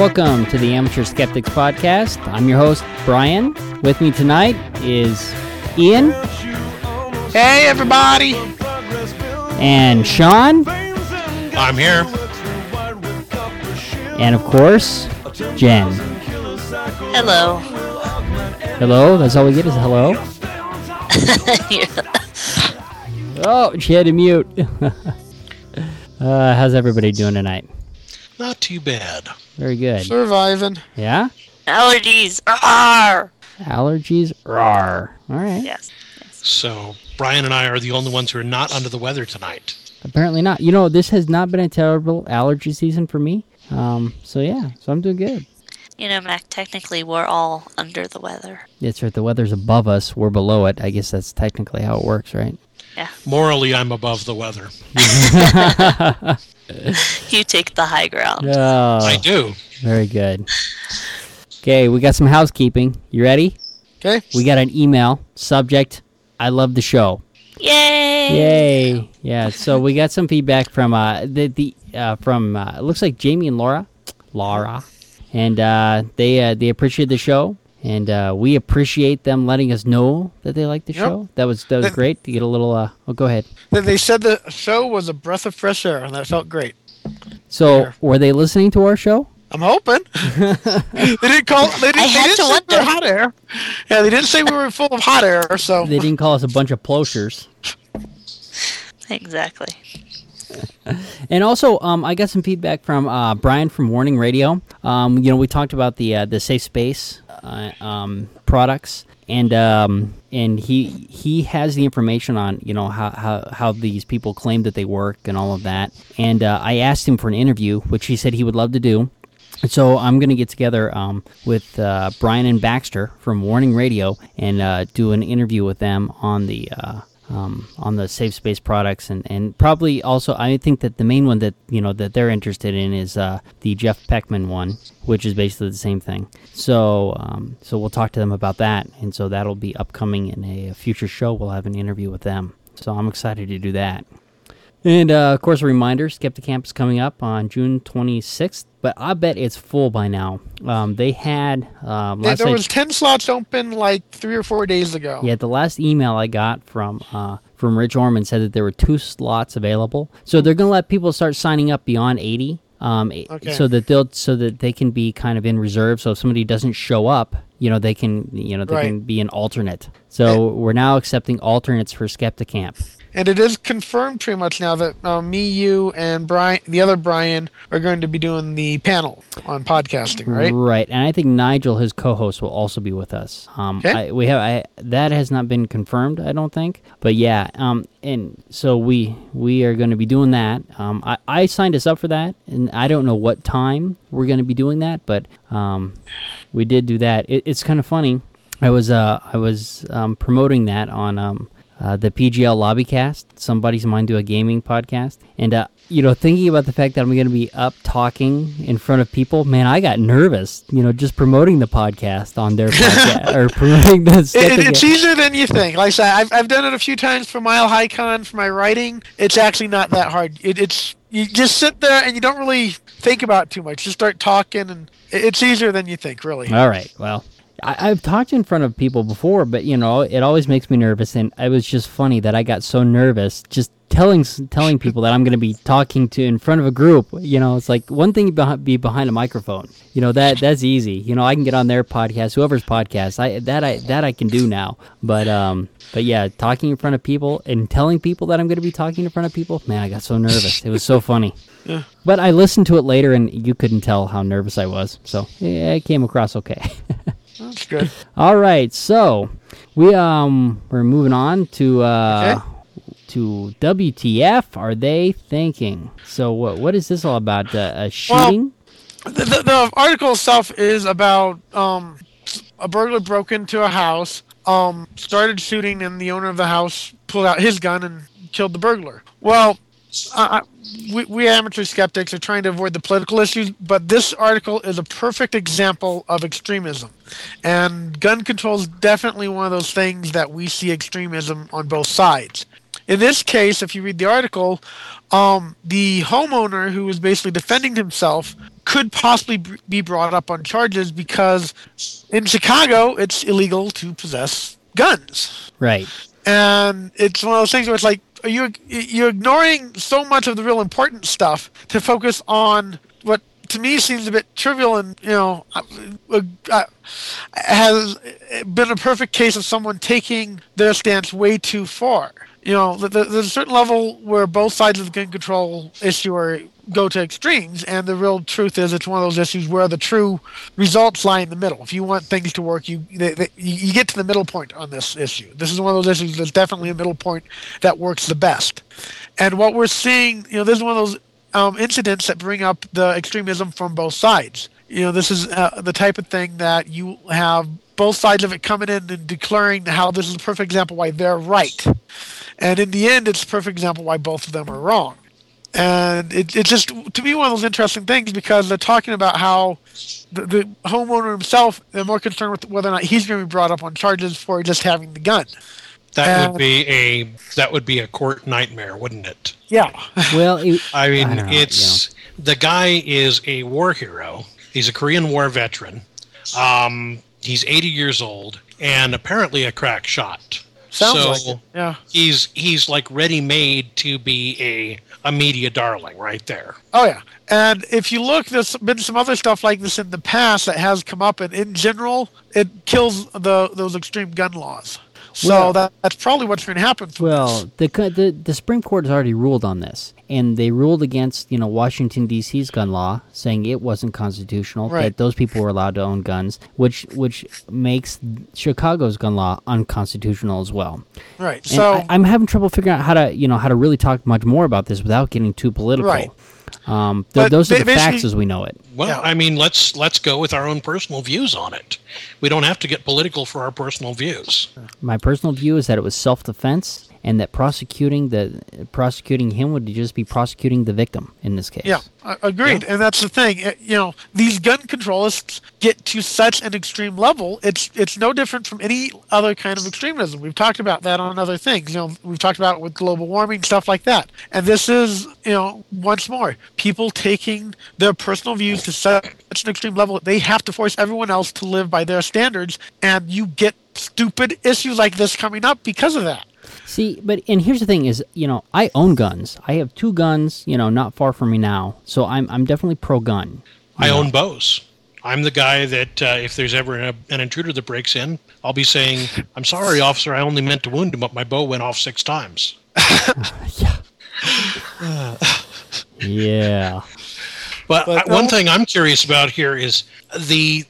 welcome to the Amateur Skeptics Podcast. I'm your host, Brian. With me tonight is Ian Hey, everybody. and Sean, I'm here. and of course, Jen. Hello. Hello, that's all we get is hello. Oh, she had to mute. uh, how's everybody doing tonight? Not too bad. Very good. Surviving. Yeah? Allergies. Arr! Allergies? Rawr. All right. Yes. So, Brian and I are the only ones who are not under the weather tonight. Apparently not. You know, this has not been a terrible allergy season for me. Um, so yeah, so I'm doing good. You know, Mac, technically we're all under the weather. That's right. The weather's above us. We're below it. I guess that's technically how it works, right? Yeah. Morally, I'm above the weather. You take the high ground. Oh, I do. very good. Okay, we got some housekeeping. You ready? Okay. We got an email. Subject: I love the show. Yay! Yay! Yeah. So we got some feedback from uh the the uh, from uh, it looks like Jamie and Laura, Laura, and uh, they uh, they appreciate the show, and uh, we appreciate them letting us know that they like the Yep. show. That was that was That- great to get a little. Uh, oh, go ahead. They- They said the show was a breath of fresh air, and that felt great. So Sure. were they listening to our show? I'm hoping. they didn't call. They didn't, I they didn't to say we were hot air. Yeah, they didn't say we were full of hot air. So They didn't call us a bunch of ploshers. Exactly. And also, um, I got some feedback from uh, Brian from Warning Radio. Um, you know, we talked about the uh, the safe space uh, um, products, and um, and he he has the information on you know how, how, how these people claim that they work and all of that. And uh, I asked him for an interview, which he said he would love to do. So I'm going to get together um, with uh, Brian and Baxter from Warning Radio and uh, do an interview with them on the uh, um, on the safe space products and, and probably also I think that the main one that you know that they're interested in is uh, the Jeff Peckman one, which is basically the same thing. So um, so we'll talk to them about that, and so that'll be upcoming in a, future show. We'll have an interview with them. So I'm excited to do that. And uh, of course, a reminder: Skeptic Camp is coming up on June 26th, but I bet it's full by now. Um, they had um, Yeah, there was ten slots open like three or four days ago. yeah, the last email I got from uh, from Rich Orman said that there were two slots available. So they're going to let people start signing up beyond 80, um, Okay. so that they'll so that they can be kind of in reserve. So if somebody doesn't show up, you know, they can you know they Right. can be an alternate. So we're now accepting alternates for Skeptic Camp. And it is confirmed pretty much now that uh, me, you, and Brian, the other Brian, are going to be doing the panel on podcasting, right? Right, and I think Nigel, his co-host, will also be with us. Um, Okay. I, we have I, that has not been confirmed, I don't think, but yeah. Um, and so we we are going to be doing that. Um, I, I signed us up for that, and I don't know what time we're going to be doing that, but um, we did do that. It, it's kind of funny. I was uh I was um, promoting that on um. Uh, the PGL Lobbycast. Somebody's mind do a gaming podcast, and uh, you know, thinking about the fact that I'm going to be up talking in front of people, man, I got nervous. You know, just promoting the podcast on their podcast or promoting the. It, it, it's easier than you think. Like I said, I've, I've done it a few times for MileHiCon for my writing. It's actually not that hard. It, it's you just sit there and you don't really think about it too much. Just start talking, and it, it's easier than you think, really. All right. Well, I, I've talked in front of people before, but you know, it always makes me nervous, and it was just funny that I got so nervous just telling telling people that I'm going to be talking to in front of a group. You know, it's like one thing be behind a microphone. You know that that's easy. You know, I can get on their podcast, whoever's podcast. I that I that I can do now. But um, but yeah, talking in front of people and telling people that I'm going to be talking in front of people, man, I got so nervous. It was so funny. Yeah. But I listened to it later, and you couldn't tell how nervous I was. So yeah, it came across okay. That's good. All right, so we um we're moving on to uh Okay. to WTF are they thinking? So what what is this all about? Uh, a shooting? The, the, the article itself is about um, a burglar broke into a house, um, started shooting, and the owner of the house pulled out his gun and killed the burglar. Well, I, we, we amateur skeptics are trying to avoid the political issues, but this article is a perfect example of extremism. And gun control is definitely one of those things that we see extremism on both sides. In this case, if you read the article, um, the homeowner who was basically defending himself could possibly be brought up on charges because in Chicago it's illegal to possess guns, Right. and it's one of those things where it's like are you you're ignoring so much of the real important stuff to focus on what to me seems a bit trivial and you know has been a perfect case of someone taking their stance way too far. You know, th- th- there's a certain level where both sides of the gun control issue are go to extremes, and the real truth is it's one of those issues where the true results lie in the middle. If you want things to work, you they, they, you get to the middle point on this issue. This is one of those issues that's definitely a middle point that works the best. And what we're seeing, you know, this is one of those um, incidents that bring up the extremism from both sides. You know, this is uh, the type of thing that you have both sides of it coming in and declaring how this is a perfect example why they're right. And in the end, it's a perfect example why both of them are wrong. And it, it's just, to me, one of those interesting things because they're talking about how the, the homeowner himself, they're more concerned with whether or not he's going to be brought up on charges for just having the gun. That Uh, would be a that would be a court nightmare, wouldn't it? Yeah. Well, it, I mean, I know, it's the guy is a war hero. He's a Korean War veteran. Um, he's 80 years old and apparently a crack shot. Sounds so like it. Yeah. he's he's like ready made to be a a media darling right there. Oh yeah, and if you look, there's been some other stuff like this in the past that has come up, and in general, it kills the those extreme gun laws. So Well- that, that's probably what's going to happen. Well, the, the the Supreme Court has already ruled on this, and they ruled against you know Washington D.C.'s gun law, saying it wasn't constitutional Right. that those people were allowed to own guns, which which makes Chicago's gun law unconstitutional as well. right. And So I, I'm having trouble figuring out how to you know how to really talk much more about this without getting too political. Right. Um, th- those are the facts as we know it. Well, Yeah. I mean, let's let's go with our own personal views on it. We don't have to get political for our personal views. My personal view is that it was self-defense, and that prosecuting the prosecuting him would just be prosecuting the victim in this case. yeah, agreed. And that's the thing. uh, You know, these gun controlists get to such an extreme level. It's it's no different from any other kind of extremism. We've talked about that on other things. You know, we've talked about it with global warming stuff like that. And this is, you know, once more, people taking their personal views to such an extreme level they have to force everyone else to live by their standards, and you get stupid issues like this coming up because of that. See, but and here's the thing: is you know I own guns. I have two guns. You know, not far from me now. So I'm I'm definitely pro gun. I own bows. I'm the guy that uh, if there's ever a, an intruder that breaks in, I'll be saying, "I'm sorry, officer. I only meant to wound him, but my bow went off six times." Yeah. But, But I- one thing I'm curious about here is the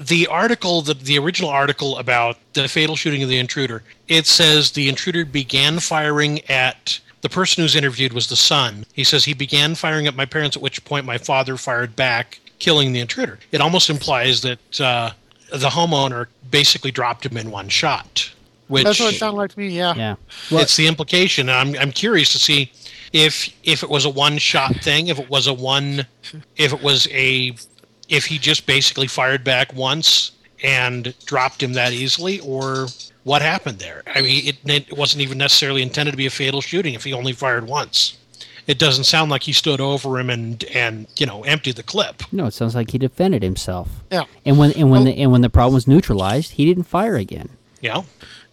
the article, the, the original article about the fatal shooting of the intruder. It says the intruder began firing at the person who's interviewed was the son. He says he began firing at my parents, at which point my father fired back, killing the intruder. It almost implies that uh, the homeowner basically dropped him in one shot. Which That's what it sounded like to me. Yeah. Yeah. Well, it's the implication. I'm I'm curious to see if if it was a one shot thing, if it was a one, if it was a, if he just basically fired back once and dropped him that easily, or what happened there. I mean, it, it wasn't even necessarily intended to be a fatal shooting if he only fired once. It doesn't sound like he stood over him and and you know emptied the clip. no, it sounds like he defended himself. Yeah. And when and when Oh. the and when the problem was neutralized, he didn't fire again. You know,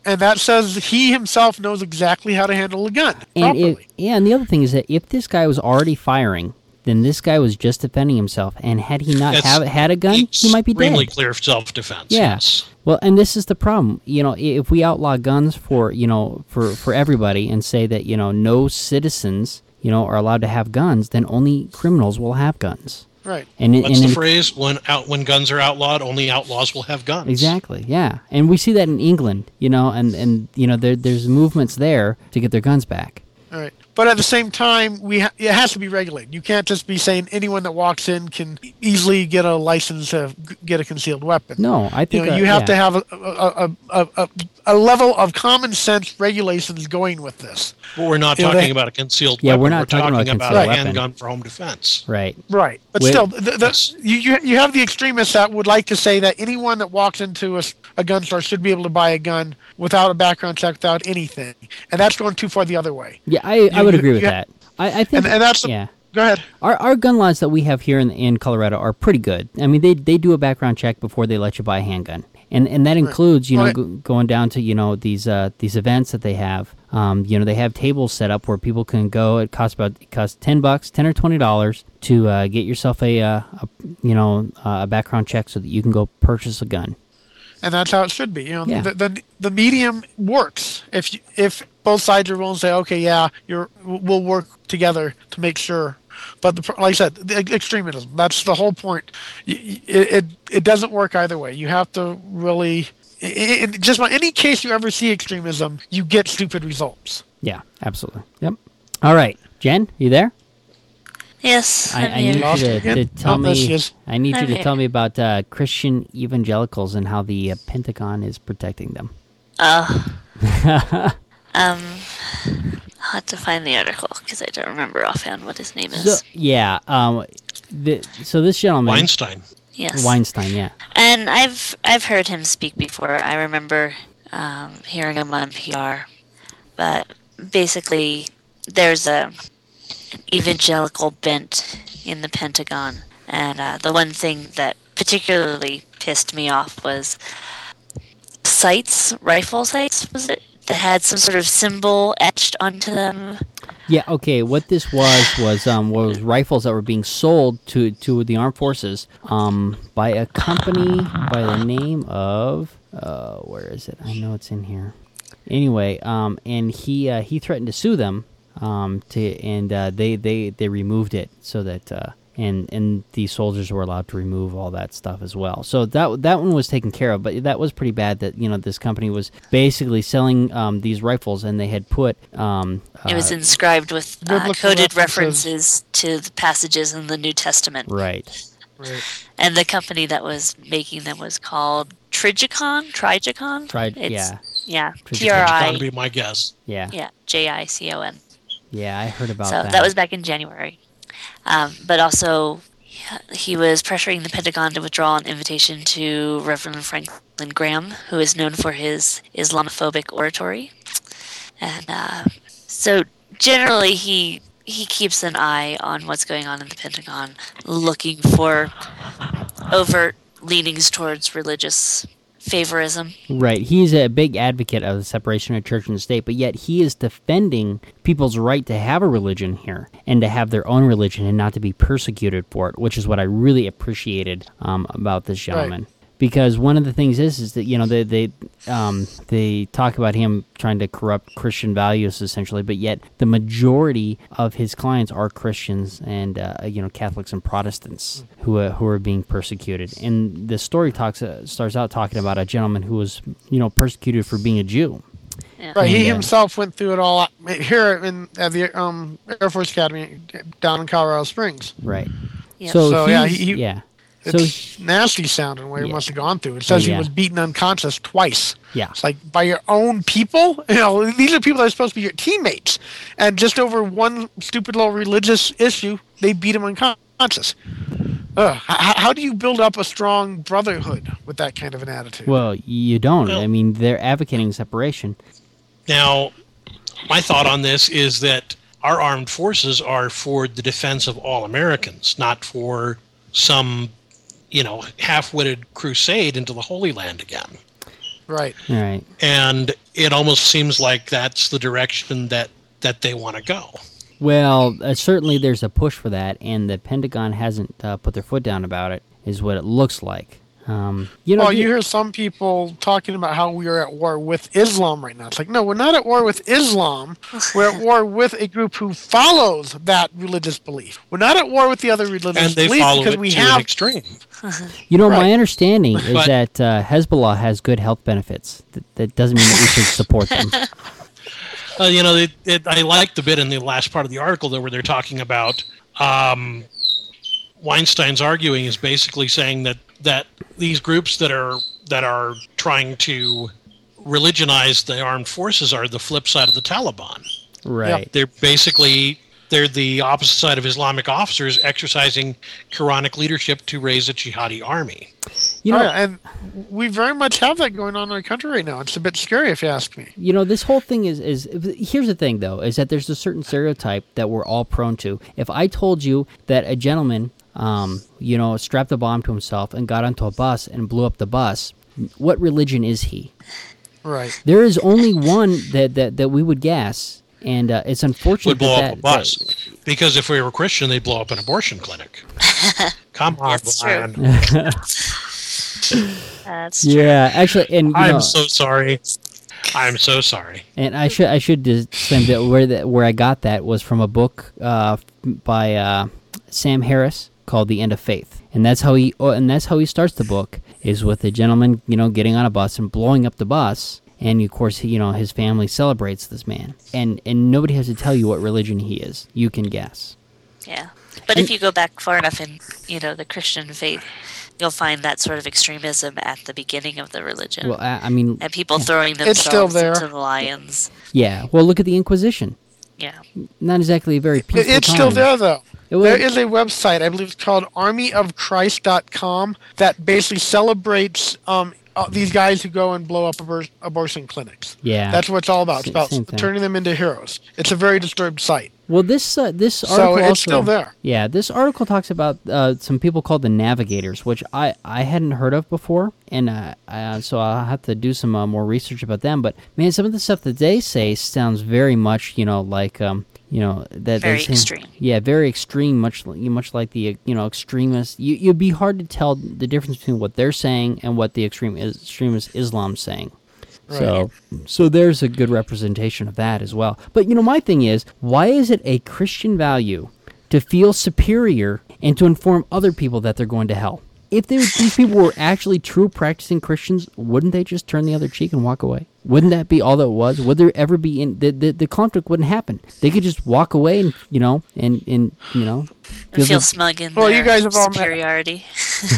And that says he himself knows exactly how to handle a gun And properly. it, yeah, and the other thing is that if this guy was already firing, then this guy was just defending himself. And had he not have, had a gun, he might be extremely dead. clear self defense. Yeah. Yes. Well, and this is the problem. You know, if we outlaw guns for you know for for everybody and say that you know no citizens you know are allowed to have guns, then only criminals will have guns. right. And it- What's and the it- phrase? When out when guns are outlawed, only outlaws will have guns. Exactly. Yeah, and we see that in England. You know, and and you know there there's movements there to get their guns back. All right. But at the same time, we ha- it has to be regulated. You can't just be saying anyone that walks in can easily get a license to g- get a concealed weapon. No, I You think know, uh, you have yeah. to have a, a, a, a, a level of common sense regulations going with this. But we're not You know, talking they- about a concealed Yeah, weapon. we're not talking about a a weapon. handgun for home defense. right. Right. But Wait. still, the, the, you, you you have the extremists that would like to say that anyone that walks into a, a gun store should be able to buy a gun without a background check, without anything. And that's going too far the other way. Yeah, I, I You- would agree with ha- that. I, I think And, and that's the, yeah. Go ahead. Our, our gun laws that we have here in, in Colorado are pretty good. I mean, they, they do a background check before they let you buy a handgun, and and that includes you know Right. go, going down to you know these uh, these events that they have. Um, you know, they have tables set up where people can go. It costs about it costs ten bucks, ten or twenty dollars to uh, get yourself a, uh, a you know uh, a background check so that you can go purchase a gun. And that's how it should be. You know, Yeah. the, the the medium works if you, if both sides are willing to say, okay, yeah, you're we'll work together to make sure. But the, like I said, the extremism. That's the whole point. It, it it doesn't work either way. You have to really. In just about any case you ever see extremism, you get stupid results. Yeah, absolutely. Yep. All right, Jen, you there? Yes, I, I'm need. Lost you to, to tell Oh, me. is. I need you I'm to here. tell me about uh, Christian evangelicals and how the uh, Pentagon is protecting them. Uh, um, I'll have to find the article because I don't remember offhand what his name is. So yeah, um, the, so this gentleman Weinstein. yes, Weinstein, yeah, And I've I've heard him speak before. I remember um, hearing him on PR. But basically, there's a an evangelical bent in the Pentagon, and uh, the one thing that particularly pissed me off was sights, rifle sights, was it? That had some sort of symbol etched onto them. yeah. Okay, what this was was um was rifles that were being sold to to the armed forces um by a company by the name of uh where is it? I know it's in here. Anyway, um, and he uh, he threatened to sue them um to and uh, they they they removed it so that uh and and the soldiers were allowed to remove all that stuff as well. So that that one was taken care of, but that was pretty bad. That you know this company was basically selling um, these rifles, and they had put um, It was uh, inscribed with uh, Biblical coded references. references to the passages in the New Testament. right. Right. And the company that was making them was called Trijicon. Trijicon. Tried, It's- yeah, Yeah. Trijicon. T R That would be my guess. yeah, Yeah. J I C O N. yeah. I heard about So that. that was back in January. Um, but also, he was pressuring the Pentagon to withdraw an invitation to Reverend Franklin Graham, who is known for his Islamophobic oratory. And uh, so, generally, he he keeps an eye on what's going on in the Pentagon, looking for overt leanings towards religious favorism. Right. He's a big advocate of the separation of church and state, but yet he is defending people's right to have a religion here and to have their own religion and not to be persecuted for it, which is what I really appreciated um, about this gentleman. Because one of the things is, is that you know they they um, they talk about him trying to corrupt Christian values essentially, but yet the majority of his clients are Christians and uh, you know Catholics and Protestants who uh, who are being persecuted. And the story talks uh, starts out talking about a gentleman who was you know persecuted for being a Jew. Yeah. Right. He And, uh, himself went through it all here in at the um, Air Force Academy down in Colorado Springs. Right. Yep. So, So, yeah, he- he- yeah. So It's nasty sounding what he Yeah. must have gone through. It says yeah. he was beaten unconscious twice. yeah. It's like by your own people. You know, these are people that are supposed to be your teammates, and just over one stupid little religious issue, they beat him unconscious. Ugh. How, how do you build up a strong brotherhood with that kind of an attitude? Well, you don't. Well- I mean, they're advocating separation. Now, my thought on this is that our armed forces are for the defense of all Americans, not for some, you know, half-witted crusade into the Holy Land again. right. All right. And it almost seems like that's the direction that that they want to go. Well, uh, certainly there's a push for that, and the Pentagon hasn't uh, put their foot down about it. Is what it looks like. Um, you know, Well, the- you hear some people talking about how we are at war with Islam right now. It's like, no, we're not at war with Islam. We're at war with a group who follows that religious belief. We're not at war with the other religious And they belief follow because it we to an have extreme. you know, my right. understanding is But- that uh, Hezbollah has good health benefits. That, that doesn't mean that we should support them. Uh, you know, it, it, I like the bit in the last part of the article there where they're talking about um, Weinstein's arguing is basically saying that that these groups that are that are trying to religionize the armed forces are the flip side of the Taliban. Right. They're basically they're the opposite side of Islamic officers exercising Quranic leadership to raise a jihadi army. You know, Oh, yeah, and we very much have that going on in our country right now. It's a bit scary, if you ask me. you know this whole thing is is here's the thing though is that there's a certain stereotype that we're all prone to if i told you that a gentleman um, you know strapped a bomb to himself and got onto a bus and blew up the bus what religion is he Right. there is only one that that, that we would guess and uh, it's unfortunate Would blow that, up a that- bus because if we were Christian, they'd blow up an abortion clinic. Come on, That's true. Brian. That's true. yeah actually and you I'm know, so sorry. I'm so sorry. And I should I should disclaim that where that where I got that was from a book uh, by uh, Sam Harris called The End of Faith, and that's how he oh, and that's how he starts the book is with a gentleman you know getting on a bus and blowing up the bus, and of course you know his family celebrates this man, and and nobody has to tell you what religion he is. You can guess. Yeah. But if you go back far enough in, you know, the Christian faith, you'll find that sort of extremism at the beginning of the religion. Well, I, I mean, and people throwing It's still themselves there. into the lions. yeah. Well, look at the Inquisition. Yeah. Not exactly a very It- peaceful it's still there, though. Was- There is a website, I believe it's called armyofchrist.com, that basically celebrates um, uh, these guys who go and blow up abor- abortion clinics. Yeah. That's what it's all about. It's about same thing. turning them into heroes. It's a very disturbed site. Well, this uh, this article So it's also, still there. Yeah, this article talks about uh, some people called the Navigators, which I, I hadn't heard of before, and uh, uh, so I'll have to do some uh, more research about them. But man, some of the stuff that they say sounds very much, you know, like um, you know that Very seem- extreme. Yeah, very extreme. Much much like the you know extremists. You you'd be hard to tell the difference between what they're saying and what the extreme is, extremist Islam's saying. So, so there's a good representation of that as well. But you know, my thing is, why is it a Christian value to feel superior and to inform other people that they're going to hell? If they, these people were actually true practicing Christians, wouldn't they just turn the other cheek and walk away? Wouldn't that be all that was? Would there ever be in the, the the conflict wouldn't happen? They could just walk away and you know and and you know And feel the- smug in Well, you their guys have all met- superiority.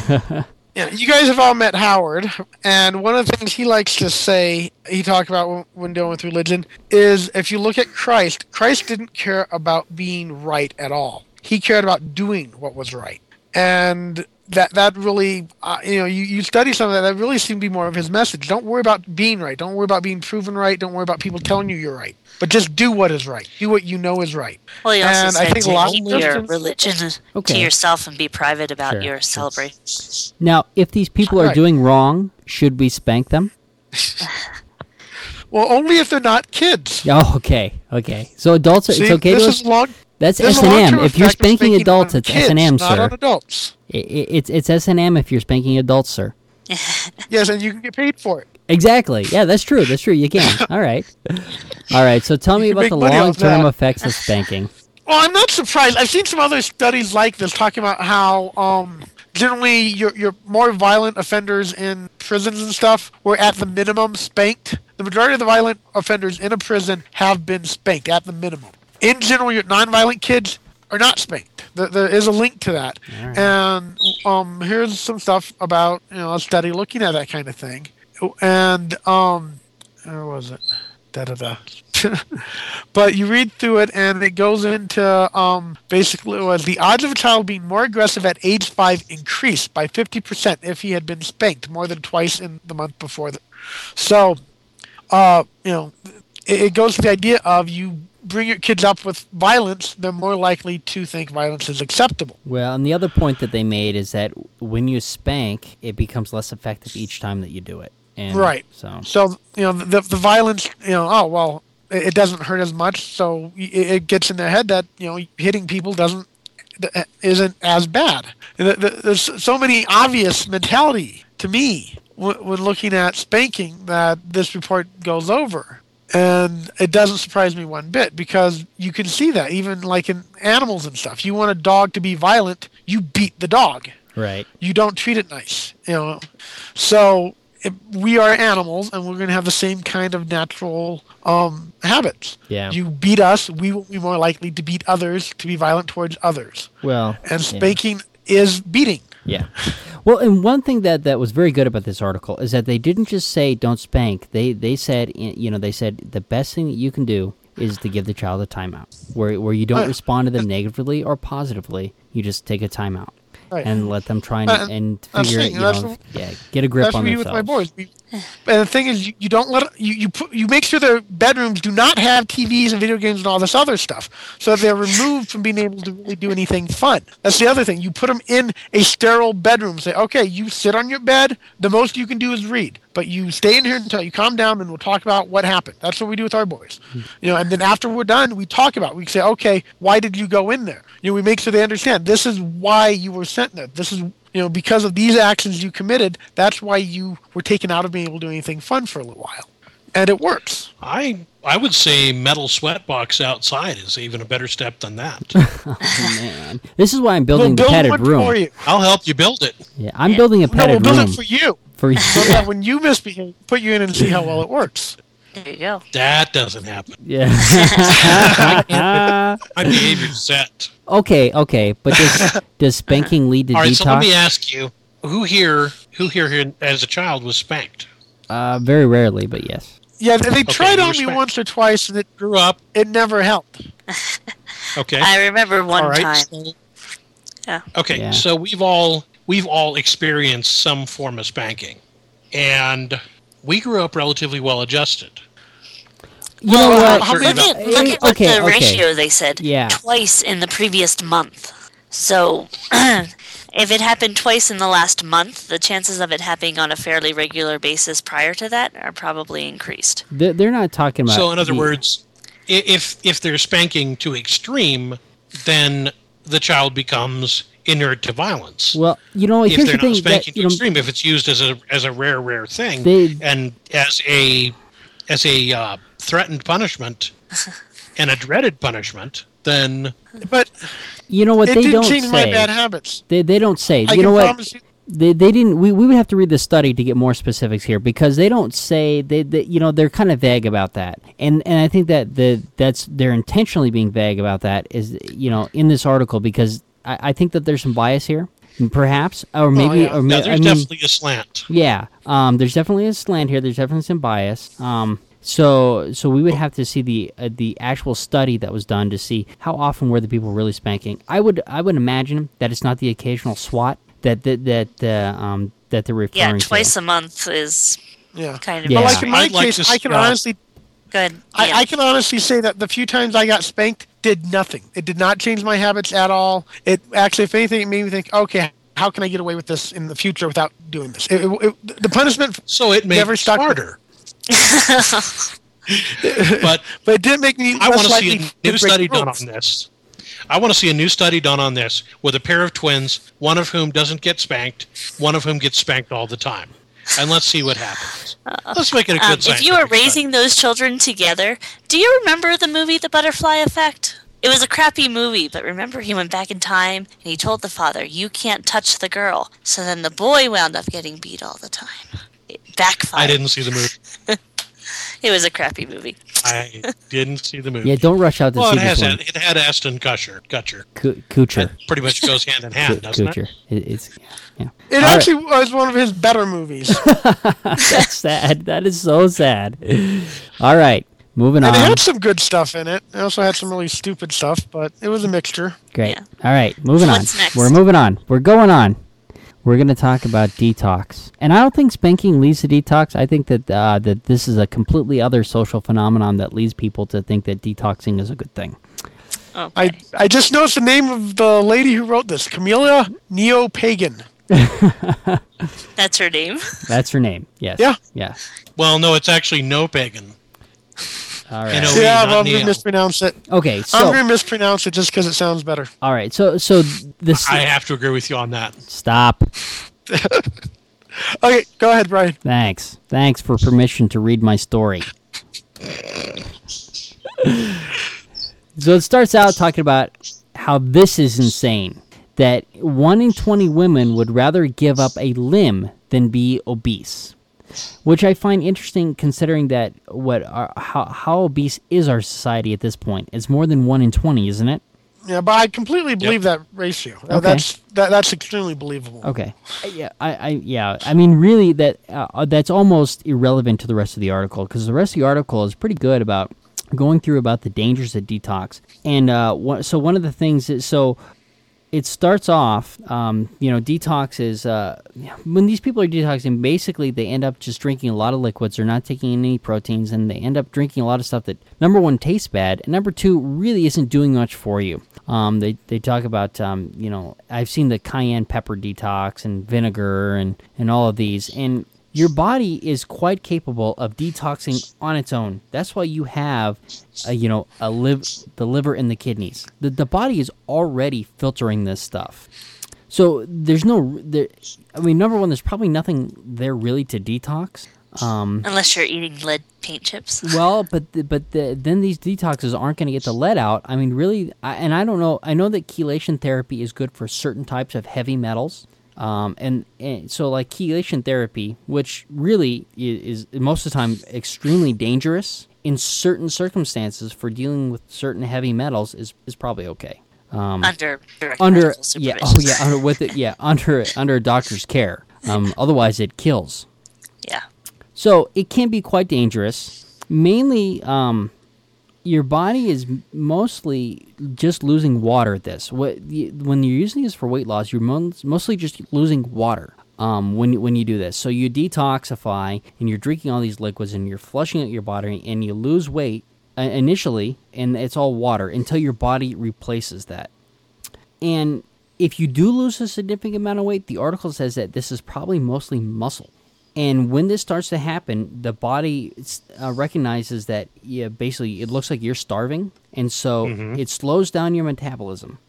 Yeah, you guys have all met Howard, and one of the things he likes to say, he talked about when, when dealing with religion, is if you look at Christ, Christ didn't care about being right at all. He cared about doing what was right, and that that really, uh, you know, you, you study some of that. That really seemed to be more of his message. Don't worry about being right. Don't worry about being proven right. Don't worry about people telling you you're right. But just do what is right. Do what you know is right. Well, he also And I said think a to lot of keep your Christians- religion Okay. to yourself and be private about Sure. your celebration. now if these people are Right. doing wrong, should we spank them? Well, only if they're not kids. Oh, okay, okay. So adults, See, it's okay this to is long. That's S and M. If you're spanking adults, it's S and M, not sir. on adults. I- I- It's it's S and M if you're spanking adults, sir. Yes, and you can get paid for it. Exactly. Yeah, that's true. That's true. You can. All right. All right. So tell me about the long-term effects of spanking. Well, I'm not surprised. I've seen some other studies like this talking about how um, generally your your more violent offenders in prisons and stuff were at the minimum spanked. The majority of the violent offenders in a prison have been spanked at the minimum. In general, your non-violent kids are not spanked. There, is a link to that. And um, here's some stuff about you know a study looking at that kind of thing. And um, where was it? Da da da. but you read through it, and it goes into um, basically was the odds of a child being more aggressive at age five increased by fifty percent if he had been spanked more than twice in the month before. The, so, uh, you know, it, it goes to the idea of you bring your kids up with violence, they're more likely to think violence is acceptable. Well, and the other point that they made is that when you spank, it becomes less effective each time that you do it. And Right. So So you know the the violence. You know, oh well, it, it doesn't hurt as much. So it, it gets in their head that you know hitting people doesn't uh, isn't as bad. And the- the- There's so many obvious mentality to me when looking at spanking that this report goes over. And it doesn't surprise me one bit because you can see that even like in animals and stuff. You want a dog to be violent, you beat the dog right. you don't treat it nice you know so if we are animals and we're going to have the same kind of natural um, habits Yeah. you beat us we will be more likely to beat others to be violent towards others Well. and yeah. spanking is beating Yeah. Well, and one thing that, that was very good about this article is that they didn't just say don't spank. They they said you know they said the best thing that you can do is to give the child a timeout, where where you don't respond to them negatively or positively. You just take a timeout. Right. and let them try and, Uh, and figure it. You know, yeah, get a grip That's on what we do with my boys. And the thing is, you, you don't let you you put you make sure their bedrooms do not have TVs and video games and all this other stuff, so they're removed from being able to really do anything fun. That's the other thing. You put them in a sterile bedroom. Say, okay, you sit on your bed. The most you can do is read, but you stay in here until you calm down, and we'll talk about what happened. That's what we do with our boys. You know, and then after we're done, we talk about. It. We say, okay, why did you go in there? You know, we make sure they understand this is why you were sent there. This is you know, because of these actions you committed, that's why you were taken out of being able to do anything fun for a little while. And it works. I I would say metal sweatbox outside is even a better step than that. Oh, man, this is why I'm building we'll the build padded room. for you. I'll help you build it. Yeah, I'm building a padded No, we'll build room it for you. for you. So that when you misbehave, put you in and see how well it works. There you go. That doesn't happen. yeah. My behavior's set. okay, okay, but does does spanking lead to All right, so let me ask you: Who here, who here, here as a child was spanked? Uh, very rarely, but yes. Yeah, they they tried you on me respect- once or twice, and it Grew up, it never helped. okay. I remember one all right. time. so- Yeah. Okay, Yeah. so we've all we've all experienced some form of spanking, and we grew up relatively well adjusted. You know Well, what? how Look at, look at what okay, the okay. ratio they said. Yeah. Twice in the previous month. So, if it happened twice in the last month, the chances of it happening on a fairly regular basis prior to that are probably increased. They're, they're not talking about. So, in other the- words, if if they're spanking to extreme, then the child becomes inert to violence. well, you know, if here's they're the thing not spanking that to know, extreme, if it's used as a as a rare rare thing, They- and as a as a uh, threatened punishment and a dreaded punishment, then But you know what it they didn't don't change my say. bad habits. They, they don't say. I you can know what? promise you. They, they didn't. We, we would have to read the study to get more specifics here because they don't say they, they you know they're kind of vague about that and and I think that the that's they're intentionally being vague about that is you know in this article because I, I think that there's some bias here perhaps or maybe yeah. or yeah, maybe there's I mean, definitely a slant. Yeah, um, there's definitely a slant here. There's definitely some bias. Um, so, so we would have to see the uh, the actual study that was done to see how often were the people really spanking. I would I would imagine that it's not the occasional SWAT that that that uh, um, that they're referring. Yeah, twice to. a month is Yeah. kind of. Yeah. But like in my I'd case, to I can honestly Good. I, yeah. I can honestly say that the few times I got spanked did nothing. It did not change my habits at all. It actually, if anything, it made me think, okay, how can I get away with this in the future without doing this? It, it, it- the punishment, So it made Never it stuck with but but it didn't make me. I want to see a new study the done on this. I want to see a new study done on this with a pair of twins, one of whom doesn't get spanked, one of whom gets spanked all the time. And let's see what happens. Let's make it a good Um, if you scientific were study. raising those children together, do you remember the movie The Butterfly Effect? It was a crappy movie, but remember he went back in time and he told the father, "You can't touch the girl." So then the boy wound up getting beat all the time. It backfired. I didn't see the movie. It was a crappy movie. I didn't see the movie. Yeah, don't rush out to well, see it has this one. it had Ashton Kutcher. Kutcher. Coo- Coocher, That pretty much goes hand in Coo- hand, doesn't it? Coocher. It, it's yeah. It All right. actually was one of his better movies, That's sad. That is so sad. All right, moving and it had some good stuff in it. It also had some really stupid stuff, but it was a mixture. Great. Yeah. All right, moving What's on. next? We're moving on. We're going on. We're going to talk about detox, and I don't think spanking leads to detox. I think that uh, that this is a completely other social phenomenon that leads people to think that detoxing is a good thing. Okay. I I just noticed the name of the lady who wrote this, Camilla Neo Pagan. That's her name. That's her name. Yes. Yeah. Yeah. Well, no, it's actually no pagan. All right. You yeah, I'm gonna mispronounce it. okay. I'm gonna mispronounce it just because it sounds better. all right. So, so this. I have to agree with you on that. Stop. Okay, go ahead, Brian. Thanks. Thanks for permission to read my story. so it starts out talking about how this is insane that 1 in 20 women would rather give up a limb than be obese. Which I find interesting considering that what our, how, how obese is our society at this point. It's more than 1 in 20, isn't it? Yeah, but I completely believe that ratio. Uh, Okay. That's that, that's extremely believable. Okay. Yeah, I, I yeah. I mean, really, that uh, that's almost irrelevant to the rest of the article because the rest of the article is pretty good about going through about the dangers of detox. And uh, one, so one of the things is so it starts off, um, you know, detox is uh, when these people are detoxing. Basically, they end up just drinking a lot of liquids. They're not taking any proteins, and they end up drinking a lot of stuff that number one tastes bad, and number two really isn't doing much for you. Um, they they talk about um, you know I've seen the cayenne pepper detox and vinegar and and all of these, and your body is quite capable of detoxing on its own. That's why you have, a, you know, a live the liver and the kidneys. The the body is already filtering this stuff. So there's no there. I mean, number one, there's probably nothing there really to detox. Um, Unless you're eating lead paint chips. well, but the, but the, then these detoxes aren't going to get the lead out. I mean, really, I, and I don't know. I know that chelation therapy is good for certain types of heavy metals. Um, and, and so, like chelation therapy, which really is, is most of the time extremely dangerous in certain circumstances for dealing with certain heavy metals, is, is probably okay. Um, under under yeah oh yeah under with it yeah under under a doctor's care. Um, otherwise, it kills. yeah. So it can be quite dangerous. Mainly, um, your body is mostly just losing water. At this, what when you're using this for weight loss, you're mostly just losing water. Um, when when you do this, so you detoxify and you're drinking all these liquids and you're flushing out your body and you lose weight uh, initially, and it's all water until your body replaces that. And if you do lose a significant amount of weight, the article says that this is probably mostly muscle. And when this starts to happen, the body uh, recognizes that yeah, basically it looks like you're starving, and so it slows down your metabolism.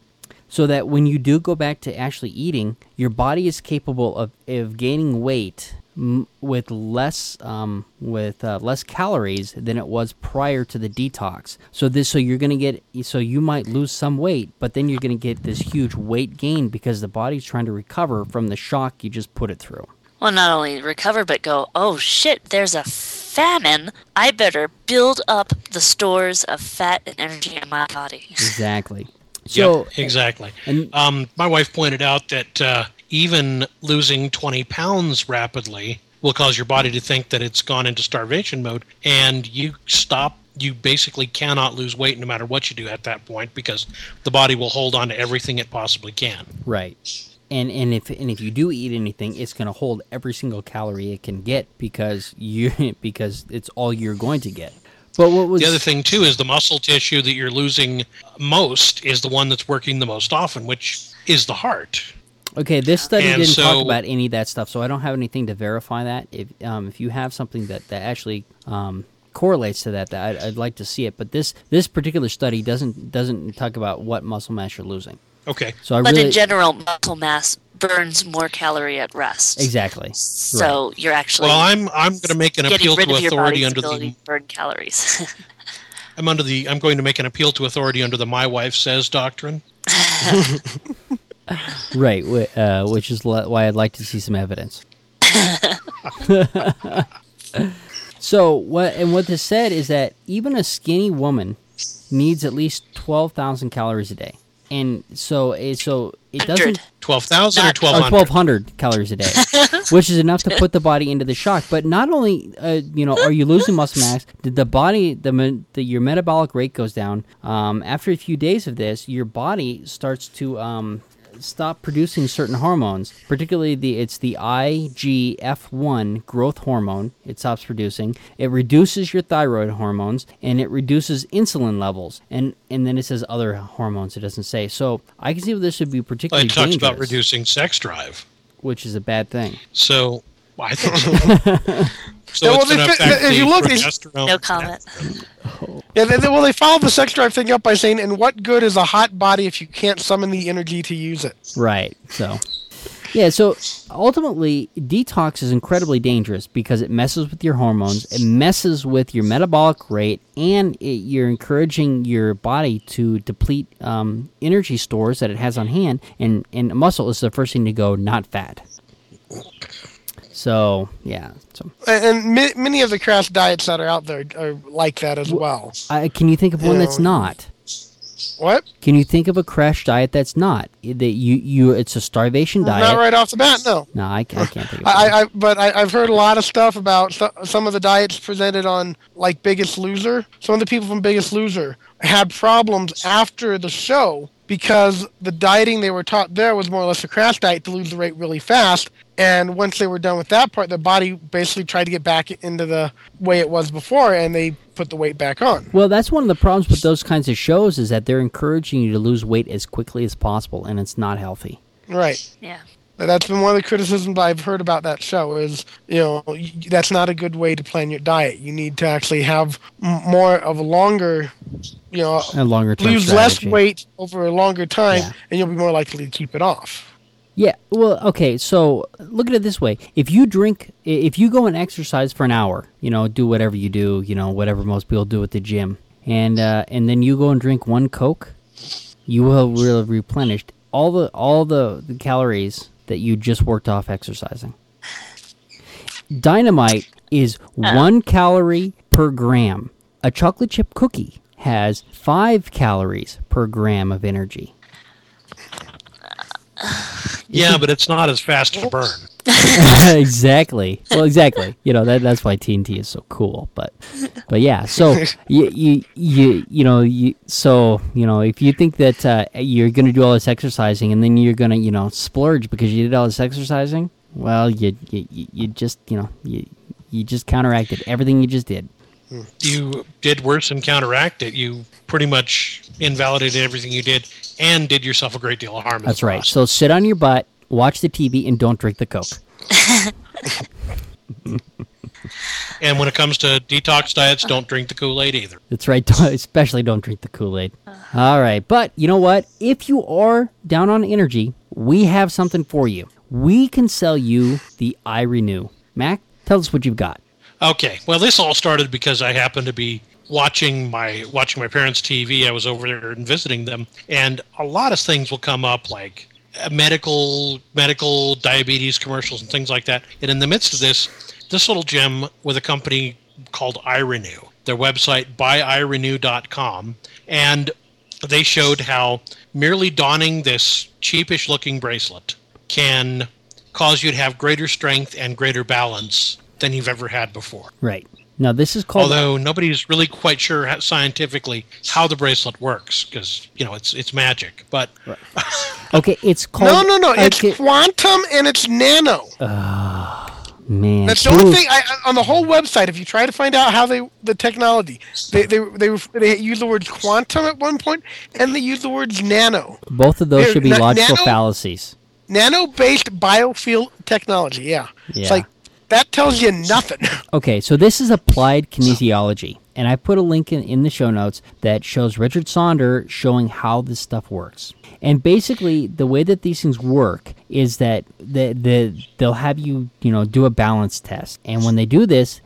So that when you do go back to actually eating, your body is capable of, of gaining weight m- with less um, with uh, less calories than it was prior to the detox. So this so you're gonna get so you might lose some weight, but then you're gonna get this huge weight gain because the body's trying to recover from the shock you just put it through. Well, not only recover, but go, oh shit, there's a famine. I better build up the stores of fat and energy in my body. Exactly. So Yep, exactly. and- um, my wife pointed out that uh, even losing 20 pounds rapidly will cause your body to think that it's gone into starvation mode, and you stop. You basically cannot lose weight no matter what you do at that point because the body will hold on to everything it possibly can. Right. And and if and if you do eat anything, it's going to hold every single calorie it can get because you because it's all you're going to get. But what was The other thing too is the muscle tissue that you're losing most is the one that's working the most often, which is the heart. okay? This study And didn't talk about any of that stuff, so I don't have anything to verify that. If um, if you have something that that actually um, correlates to that, that I'd, I'd like to see it. But this this particular study doesn't doesn't talk about what muscle mass you're losing. Okay. So I But really in general, muscle mass burns more calorie at rest. exactly So you're actually Well, I'm I'm going to make an appeal to authority under the burn calories. I'm under the I'm going to make an appeal to authority under the my wife says doctrine. right, uh, which is why I'd like to see some evidence. so what and what this said is that even a skinny woman needs at least twelve thousand calories a day, and so it, so it doesn't. 12,000 or 1200? 1200 calories a day, which is enough to put the body into the shock. But not only, uh, you know, are you losing muscle mass, did the body, the, the your metabolic rate goes down. Um, after a few days of this, your body starts to um, stop producing certain hormones. Particularly, the it's the IGF-1 growth hormone. It stops producing. It reduces your thyroid hormones and it reduces insulin levels. And and then it says other hormones. It doesn't say. So I can see where this would be Well, particularly it talks dangerous about reducing sex drive. which is a bad thing. So well, I think. so Yeah, well, it's they going to fi- affect if you look, they- progesterone. no comment. Yeah, they, they- well, they followed the sex drive thing up by saying, "And what good is a hot body if you can't summon the energy to use it?" Right. So, yeah. So ultimately, detox is incredibly dangerous because it messes with your hormones, it messes with your metabolic rate, and it, you're encouraging your body to deplete um, energy stores that it has on hand. And and muscle is the first thing to go, not fat. So yeah. So And, and ma- many of the crash diets that are out there are like that as well. I, can you think of one that's not? What? Can you think of a crash diet that's not? That you you it's a starvation diet. Not right off the bat, no. No, I, I can't think of. I, I, but I, I've heard a lot of stuff about so, some of the diets presented on like Biggest Loser. Some of the people from Biggest Loser had problems after the show because the dieting they were taught there was more or less a crash diet to lose the weight really fast. And once they were done with that part, their body basically tried to get back into the way it was before, and they put the weight back on. Well, that's one of the problems with those kinds of shows is that they're encouraging you to lose weight as quickly as possible, and it's not healthy. Right. Yeah. That's been one of the criticisms I've heard about that show is, you know, that's not a good way to plan your diet. You need to actually have more of a longer, you know, A longer lose less weight over a longer time, Yeah. and you'll be more likely to keep it off. Yeah, well, okay, so look at it this way. If you drink, if you go and exercise for an hour, you know, do whatever you do, you know, whatever most people do at the gym, and uh, and then you go and drink one Coke, you will will have replenished all the all the, the calories that you just worked off exercising. Dynamite is oh. one calorie per gram. A chocolate chip cookie has five calories per gram of energy. Yeah, but it's not as fast to burn. exactly. Well, exactly. You know that that's why TNT is so cool. But but yeah. So you you you you know you so you know if you think that uh, you're gonna do all this exercising and then you're gonna you know splurge because you did all this exercising, well you you, you you just you know you you just counteracted everything you just did. You did worse than counteract it. You pretty much invalidated everything you did and did yourself a great deal of harm. That's right. process. So sit on your butt, watch the TV, and don't drink the Coke. And when it comes to detox diets, don't drink the Kool Aid either. That's right. Especially don't drink the Kool Aid. All right. But you know what? If you are down on energy, we have something for you. We can sell you the iRenew. Mac, tell us what you've got. Okay. Well, this all started because I happened to be watching my watching my parents' TV. I was over there and visiting them, and a lot of things will come up like uh, medical medical diabetes commercials and things like that. And in the midst of this, this little gem with a company called iRenew. Their website buyirenew.com and they showed how merely donning this cheapish looking bracelet can cause you to have greater strength and greater balance than you've ever had before. Right. Now, this is called. Although nobody's really quite sure how, scientifically how the bracelet works because you know it's it's magic. But okay, it's called. No, no, no. It's quantum and it's nano. Ah, man. That's the only thing I, I- on the whole website. If you try to find out how they the technology, they they they, they use the words quantum at one point, and they use the words nano. Both of those Here, should be na- logical nano- fallacies. Nano-based biofield technology. Yeah. Yeah. It's like that tells you nothing. Okay, so this is applied kinesiology, and I put a link in, in the show notes that shows Richard Sonder showing how this stuff works. And basically, the way that these things work is that the, the they'll have you you know do a balance test, and when they do this,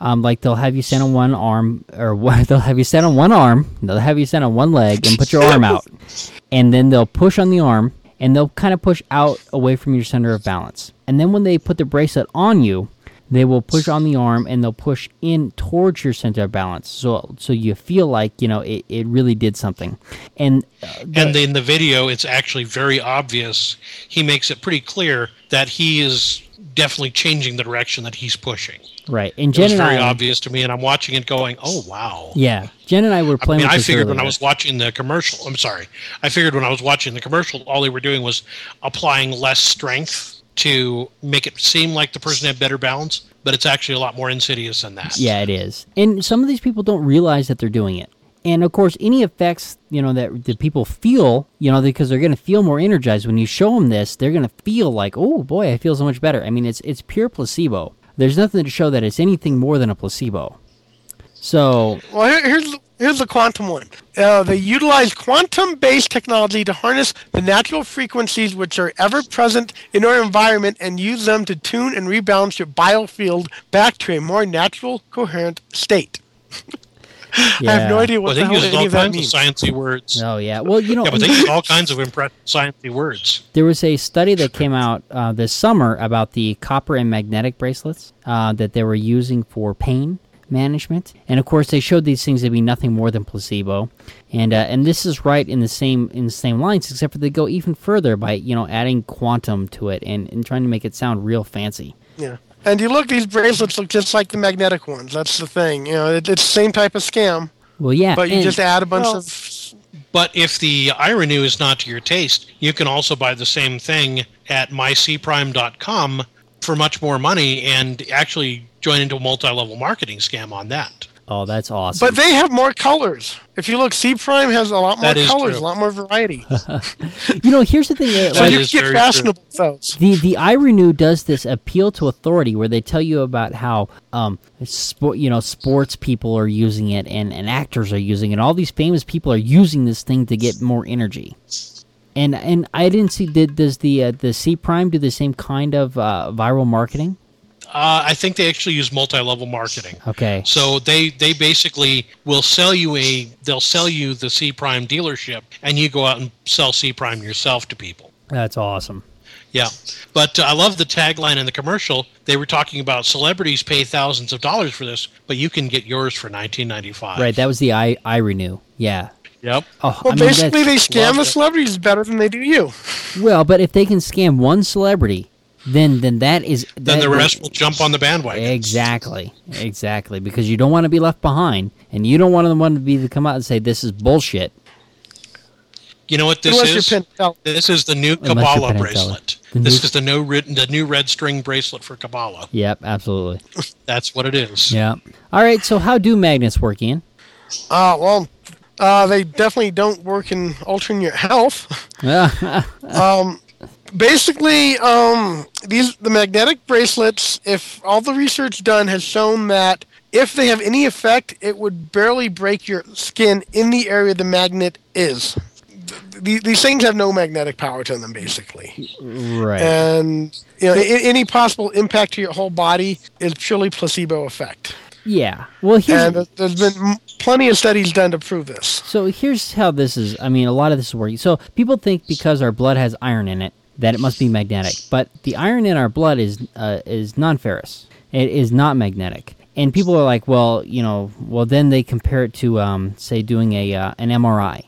um, like they'll have you stand on one arm, or what, they'll have you stand on one arm, they'll have you stand on one leg, and put your arm out, and then they'll push on the arm, and they'll kind of push out away from your center of balance. And then when they put the bracelet on you, they will push on the arm and they'll push in towards your center of balance. So so you feel like you know it, it really did something. And uh, the- and in the video, it's actually very obvious. He makes it pretty clear that he is definitely changing the direction that he's pushing. right, and Jen it was and very I, obvious to me, and I'm watching it going, "Oh wow." yeah, Jen and I were playing. I mean, I figured when I was watching the commercial, I'm sorry, I figured when I was watching the commercial, all they were doing was applying less strength to make it seem like the person had better balance, but it's actually a lot more insidious than that. Yeah, it is. And some of these people don't realize that they're doing it. And of course, any effects you know that the people feel, you know, because they're going to feel more energized when you show them this. They're going to feel like, oh boy, I feel so much better. I mean, it's it's pure placebo. There's nothing to show that it's anything more than a placebo. So Well, here, here's here's the quantum one. Uh, they utilize quantum-based technology to harness the natural frequencies which are ever present in our environment and use them to tune and rebalance your biofield back to a more natural, coherent state. I have no yeah. idea Well, what they the hell use any all of that kinds of means. sciencey words. Oh yeah. Well, you know, Yeah, but they use all kinds of impressive sciencey words. There was a study that came out uh, this summer about the copper and magnetic bracelets uh, that they were using for pain management, and of course they showed these things to be nothing more than placebo. And uh, and this is right in the same in the same lines, except for they go even further by you know adding quantum to it and, and trying to make it sound real fancy. Yeah. And you look, these bracelets look just like the magnetic ones. That's the thing. You know, it, it's the same type of scam, Well, yeah, but you just add a bunch Well, of. But if the iRenew is not to your taste, you can also buy the same thing at mycprime.com for much more money and actually join into a multi-level marketing scam on that. Oh, that's awesome. But they have more colors. If you look, C Prime has a lot more colors, true. a lot more variety. you know, here's the thing. uh, so That you get very fashionable with. The the iRenew does this appeal to authority where they tell you about how um sport you know sports people are using it and, and actors are using it. And all these famous people are using this thing to get more energy. And and I didn't see did does the uh, the C Prime do the same kind of uh, viral marketing? Uh, I think they actually use multi-level marketing. Okay. So they they basically will sell you a they'll sell you the C Prime dealership, and you go out and sell C Prime yourself to people. That's awesome. Yeah, but uh, I love the tagline in the commercial. They were talking about celebrities pay thousands of dollars for this, but you can get yours for 19.95. Right, that was the iRenew. Yeah. Yep. Oh, Well, I mean, basically, they scam the celebrities better than they do you. well, but if they can scam one celebrity, then then that is Then the rest will jump on the bandwagon. Exactly, exactly, because you don't want to be left behind, and you don't want the one to be to come out and say this is bullshit. You know what this Unless is? This is the new Unless Kabbalah bracelet. Teller. The This new- is the new red, the new red string bracelet for Kabbalah. Yep, absolutely. That's what it is. Yeah. All right. So how do magnets work, Ian? Uh, well, uh, they definitely don't work in altering your health. Yeah. Um, basically, um, these the magnetic bracelets. If all the research done has shown that if they have any effect, it would barely break your skin in the area the magnet is. Th- These things have no magnetic power to them, basically, right. and you know a- any possible impact to your whole body is purely placebo effect. yeah. Well, here's And there's been plenty of studies done to prove this. so here's how this is. I mean, a lot of this is working. So people think because our blood has iron in it that it must be magnetic, but the iron in our blood is uh, is non-ferrous. It is not magnetic. And people are like, well, you know, well then they compare it to, um, say, doing a uh, an MRI.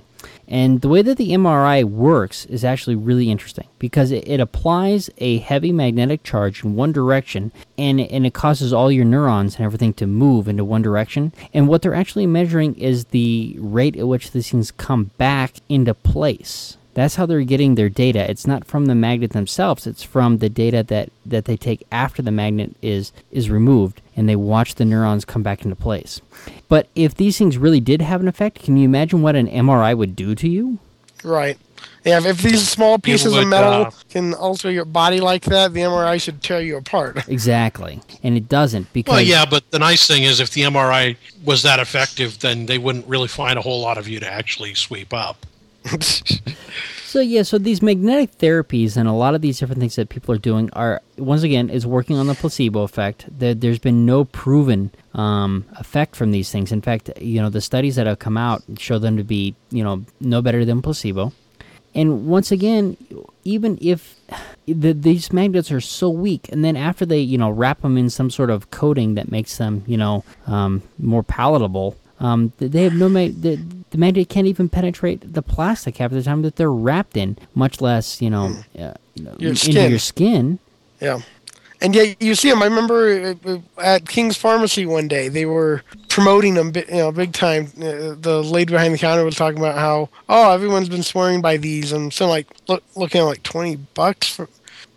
And the way that the MRI works is actually really interesting because it, it applies a heavy magnetic charge in one direction and, and it causes all your neurons and everything to move into one direction. And what they're actually measuring is the rate at which these things come back into place. That's how they're getting their data. It's not from the magnet themselves. It's from the data that, that they take after the magnet is is removed and they watch the neurons come back into place. But if these things really did have an effect, can you imagine what an MRI would do to you? Right. Yeah, if, if these small pieces would, of metal uh, can alter your body like that, the MRI should tear you apart. Exactly. And it doesn't because Well, yeah, but the nice thing is if the MRI was that effective, then they wouldn't really find a whole lot of you to actually sweep up. So yeah, so these magnetic therapies and a lot of these different things that people are doing are once again is working on the placebo effect. That there's been no proven um, effect from these things. In fact, you know the studies that have come out show them to be you know no better than placebo. And once again, even if the, these magnets are so weak, and then after they you know wrap them in some sort of coating that makes them you know um, more palatable, um, they have no mag- the, the magnet can't even penetrate the plastic half the time that they're wrapped in, much less you know, uh, you know Your into skin. your skin. yeah. And yet you see them. I remember uh, uh, at King's Pharmacy one day they were promoting them, you know, big time. Uh, the lady behind the counter was talking about how, oh, everyone's been swearing by these, and so like look, looking at like twenty bucks for,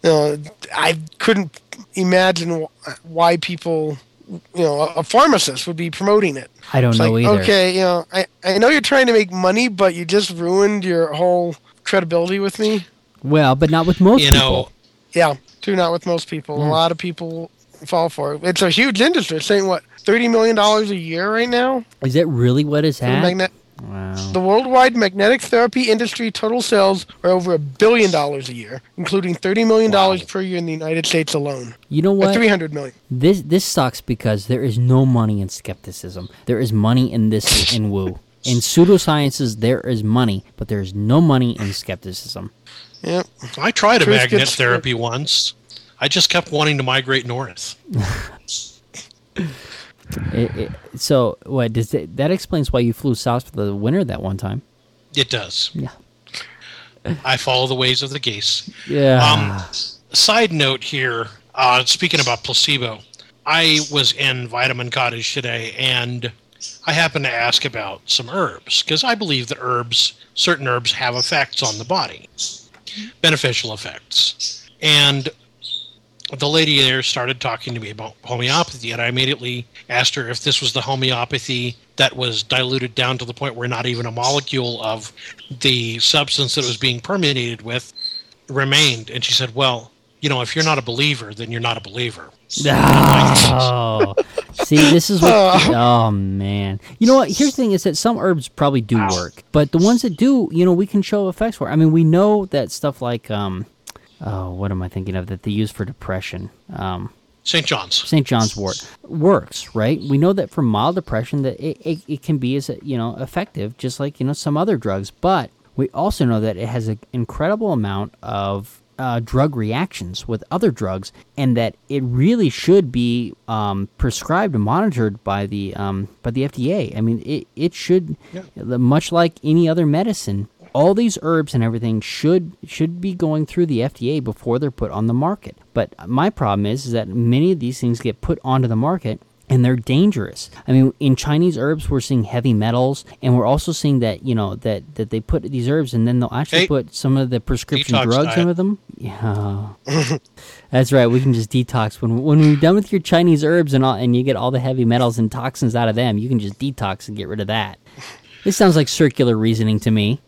you know, I couldn't imagine why people, you know, a, a pharmacist would be promoting it. I don't It's know like, either. okay, you know, I, I know you're trying to make money, but you just ruined your whole credibility with me. Well, but not with most You people. know, Yeah, do not with most people. Yeah. A hmm. lot of people fall for it. It's a huge industry. It's saying what thirty million dollars a year right now. Is that really what is happening? for the at? magnet- wow. the worldwide magnetic therapy industry total sales are over a billion dollars a year, including thirty million dollars Wow. per year in the United States alone. You know what? Three hundred million. This this sucks because there is no money in skepticism. There is money in this in woo. In pseudosciences, there is money, but there is no money in skepticism. Yep. I tried a magnet gets- therapy once. I just kept wanting to migrate north. It, it, so what does it, that explains why you flew south for the winter that one time? It does. Yeah. I follow the ways of the geese. Yeah. Um, side note here, uh, speaking about placebo, I was in Vitamin Cottage today, and I happened to ask about some herbs because I believe that herbs, certain herbs, have effects on the body, beneficial effects. And the lady there started talking to me about homeopathy, and I immediately asked her if this was the homeopathy that was diluted down to the point where not even a molecule of the substance that it was being permeated with remained. And she said, Well, you know, if you're not a believer, then you're not a believer. Oh, see, this is what. Oh man, you know what? Here's the thing: is that some herbs probably do work, but the ones that do, you know, we can show effects for. I mean, we know that stuff like, um, oh, what am I thinking of that they use for depression? Um, St. John's. St. John's wort works, right? We know that for mild depression that it, it, it can be as you know effective, just like you know some other drugs. But we also know that it has an incredible amount of uh, drug reactions with other drugs, and that it really should be um, prescribed and monitored by the um, by the FDA. I mean, it it should, much like any other medicine, all these herbs and everything should should be going through the FDA before they're put on the market. But my problem is, is that many of these things get put onto the market and they're dangerous. I mean, in Chinese herbs, we're seeing heavy metals, and we're also seeing that you know that that they put these herbs, and then they'll actually Hey, put some of the prescription drugs diet. in with them. Yeah, that's right. We can just detox when when we're done with your Chinese herbs and all, and you get all the heavy metals and toxins out of them. You can just detox and get rid of that. This sounds like circular reasoning to me.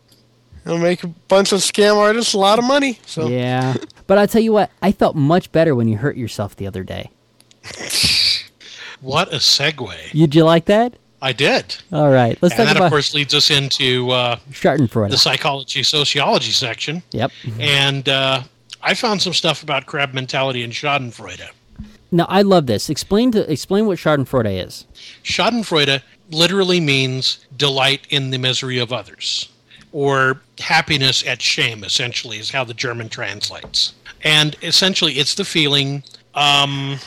It'll make a bunch of scam artists a lot of money. So Yeah, but I tell you what, I felt much better when you hurt yourself the other day. What a segue. Did you like that? I did. All right, let's And talk that, about of course, leads us into uh, Schadenfreude. the psychology sociology section. Yep. And uh, I found some stuff about crab mentality and Schadenfreude. Now I love this. Explain to explain what Schadenfreude is. Schadenfreude literally means delight in the misery of others, or happiness at shame, essentially, is how the German translates. And essentially, it's the feeling. Um,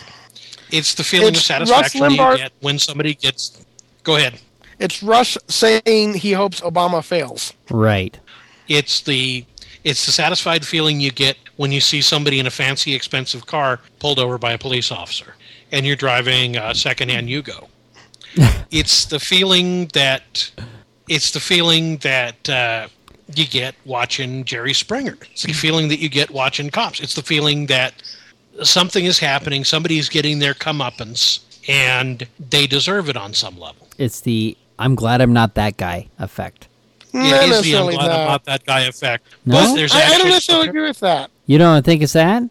it's the feeling It's of Rush satisfaction you Limbaugh- get when somebody gets. Go ahead. it's Rush saying he hopes Obama fails. Right. It's the it's the satisfied feeling you get when you see somebody in a fancy, expensive car pulled over by a police officer, and you're driving a secondhand Yugo. it's the feeling that it's the feeling that uh, you get watching Jerry Springer. It's the feeling that you get watching cops. It's the feeling that something is happening, somebody's getting their comeuppance, and they deserve it on some level. It's the I'm glad I'm not that guy effect. Not It is the I'm necessarily glad that. I'm not that guy effect. No? But there's I, I don't necessarily agree with that. You don't think it's that?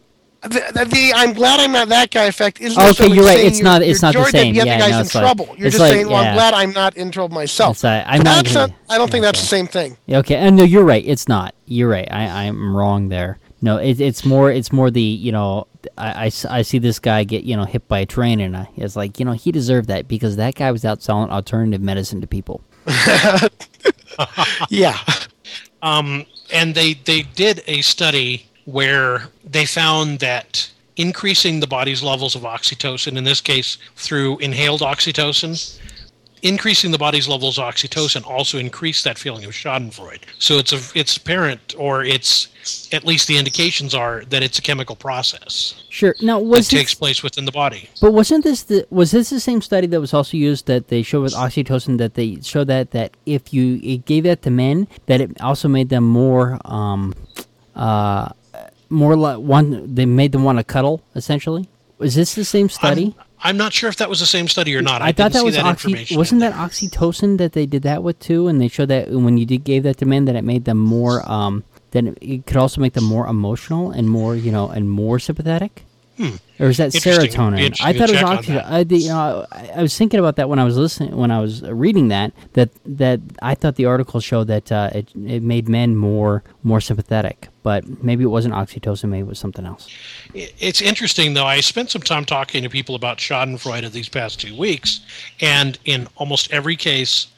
The, the, the I'm glad I'm not that guy effect is Okay, you're right. It's not- it's not the joy that same. The other Yeah, guy's no, in it's like- trouble. You're just like- saying, well, yeah. I'm glad I'm not in trouble myself. It's like, I'm not That's gonna- not, I don't think that's the same thing. Okay, and no, you're right. It's not. You're right. I, I'm wrong there. No, it, it's more. It's more the you know. I I see this guy get you know hit by a train, and I, it's like you know he deserved that because that guy was out selling alternative medicine to people. Yeah. Um, and they they did a study where they found that increasing the body's levels of oxytocin, in this case through inhaled oxytocin, increasing the body's levels of oxytocin also increased that feeling of Schadenfreude. So it's a it's apparent, or it's at least the indications are that it's a chemical process Sure. Now that was takes place within the body. but wasn't this the was this the same study that was also used that they showed with oxytocin that they showed that that if you it gave that to men that it also made them more um uh more like one they made them want to cuddle essentially. Was this the same study? I'm, I'm not sure if that was the same study or not. I, I, thought didn't that see was that oxy. information. Wasn't that oxytocin that they did that with too? And they showed that when you did gave that to men, that it made them more. Um, then it could also make them more emotional and more, you know, and more sympathetic. Or is that. Interesting. It'd be serotonin? I thought it was check on oxy. I, you know, I, I was thinking about that when I was listening, when I was reading that. That that I thought the article showed that uh, it it made men more more sympathetic, but maybe it wasn't oxytocin. Maybe it was something else. It's interesting, though. I spent some time talking to people about Schadenfreude these past two weeks, and in almost every case,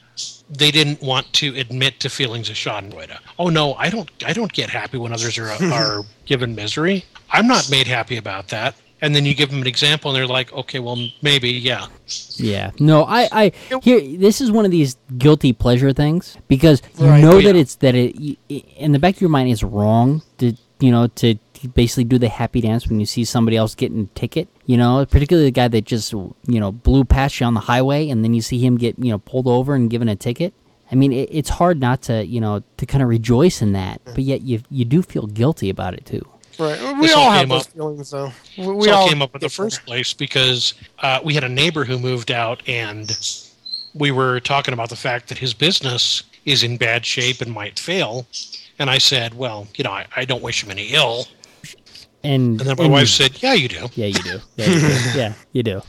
they didn't want to admit to feelings of Schadenfreude. Oh no, I don't. I don't get happy when others are are given misery. I'm not made happy about that. And then you give them an example, and they're like, "Okay, well, maybe, yeah." Yeah. No, I, I here. This is one of these guilty pleasure things because you Right. know Oh, that it's that it y- in the back of your mind is wrong to you know to basically do the happy dance when you see somebody else getting a ticket. You know, particularly the guy that just you know blew past you on the highway, and then you see him get you know pulled over and given a ticket. I mean, it, it's hard not to you know to kind of rejoice in that, but yet you you do feel guilty about it too. Right. We This all all have came those up- feelings, though. We, We we all came up in the first place because uh, we had a neighbor who moved out, and we were talking about the fact that his business is in bad shape and might fail. And I said, "Well, you know, I, I don't wish him any ill." And, And then my and- wife said, "Yeah, you do." "Yeah, you do. Yeah, you do. yeah, you do.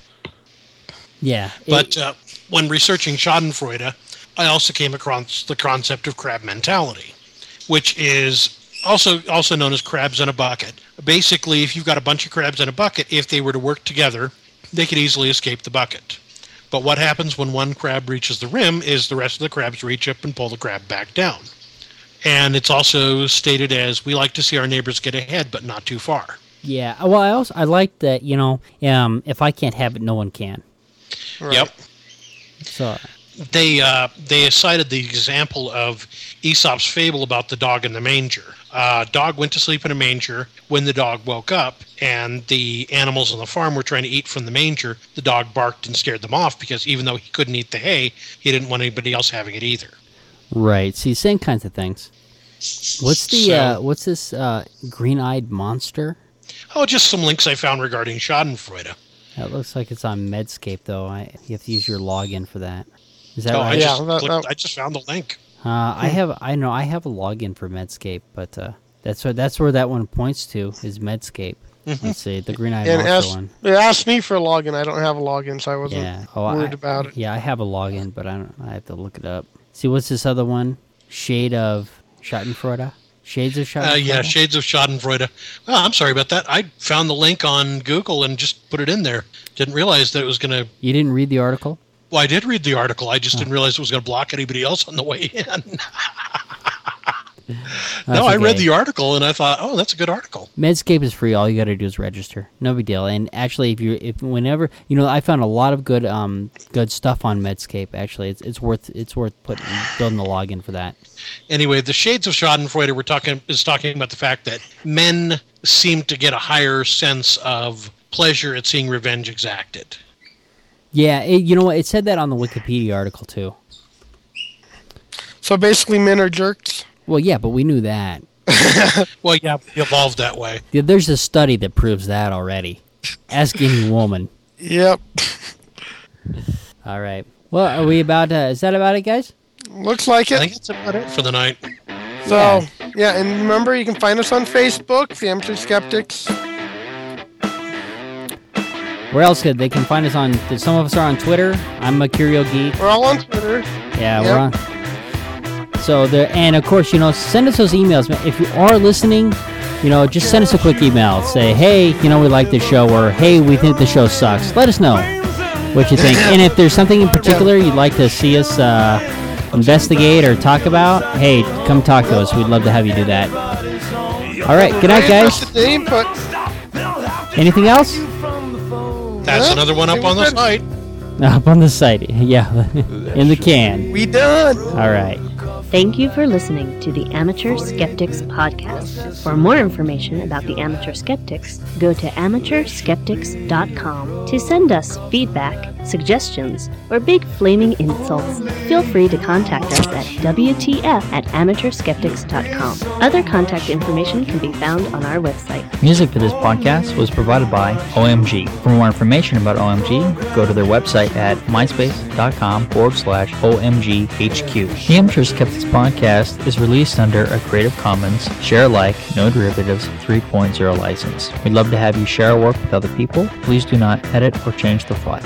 Yeah, it- But uh, when researching Schadenfreude, I also came across the concept of crab mentality, which is also also known as crabs in a bucket. Basically, if you've got a bunch of crabs in a bucket, if they were to work together, they could easily escape the bucket. But what happens when one crab reaches the rim is the rest of the crabs reach up and pull the crab back down. And it's also stated as we like to see our neighbors get ahead, but not too far. yeah. Well, I also I like that you know, um, if I can't have it, no one can. Right. Yep. So they uh, they cited the example of Aesop's fable about the dog in the manger. Uh, dog went to sleep in a manger. When the dog woke up and the animals on the farm were trying to eat from the manger, the dog barked and scared them off because even though he couldn't eat the hay, he didn't want anybody else having it either. right, see, same kinds of things. What's the So- uh, what's this uh, green-eyed monster? Oh, just some links I found regarding Schadenfreude. That looks like it's on Medscape though. I you have to use your login for that. Is that Oh, I right? Yeah, just that- clicked, that- I just found the link. Uh, I have I know I have a login for Medscape, but uh, that's what that's where that one points to is Medscape. Let's see the green eyed And monster ask, one. it asked me for a login. I don't have a login, so I wasn't Yeah. Oh, worried I, about it. Yeah, I have a login, but I don't. I have to look it up. See, what's this other one? Shade of Schadenfreude. Shades of Schadenfreude. Uh, yeah, Shades of Schadenfreude. Oh, I'm sorry about that. I found the link on Google and just put it in there. Didn't realize that it was going to You didn't read the article? Well, I did read the article. I just didn't realize it was going to block anybody else on the way in. no, I read the article and I thought, oh, that's a good article. Medscape is free. All you got to do is register. No big deal. And actually, if you if whenever you know, I found a lot of good um good stuff on Medscape. Actually, it's it's worth it's worth putting building the login for that. Anyway, the shades of Schadenfreude we're talking is talking about the fact that men seem to get a higher sense of pleasure at seeing revenge exacted. Yeah, it, you know what? It said that on the Wikipedia article too. So basically, men are jerks. Well, yeah, but we knew that. Well, yeah, it evolved that way. Yeah, There's a study that proves that already. Ask any woman. Yep. All right. Well, are we about? Uh, is that about it, guys? Looks like I it. think that's about it for the night. So yeah, and remember, you can find us on Facebook, the Amateur Skeptics. Where else could they can find us on? Some of us are on Twitter. I'm a Curio Geek. We're all on Twitter. Yeah, Yep. we're on. So there, and of course, you know, send us those emails. If you are listening, you know, just send us a quick email. Say, hey, you know, we like this show, or hey, we think the show sucks. Let us know what you think. and if there's something in particular you'd like to see us uh, investigate or talk about, hey, come talk to us. We'd love to have you do that. All right, good night, guys. interested in input. Anything else? That's Huh? another one up on the was site. Up on the site, yeah, in the can. We done. All right. Thank you for listening to the Amateur Skeptics Podcast. For more information about the Amateur Skeptics, go to amateurskeptics.com. To send us feedback, suggestions, or big flaming insults, feel free to contact us at WTF at amateurskeptics.com. Other contact information can be found on our website. Music for this podcast was provided by OMG. For more information about OMG, go to their website at myspace.com forward slash OMGHQ. The Amateur Skeptics podcast is released under a Creative Commons Share Alike No Derivatives 3.0 license. We'd love to have you share our work with other people. Please do not edit or change the file.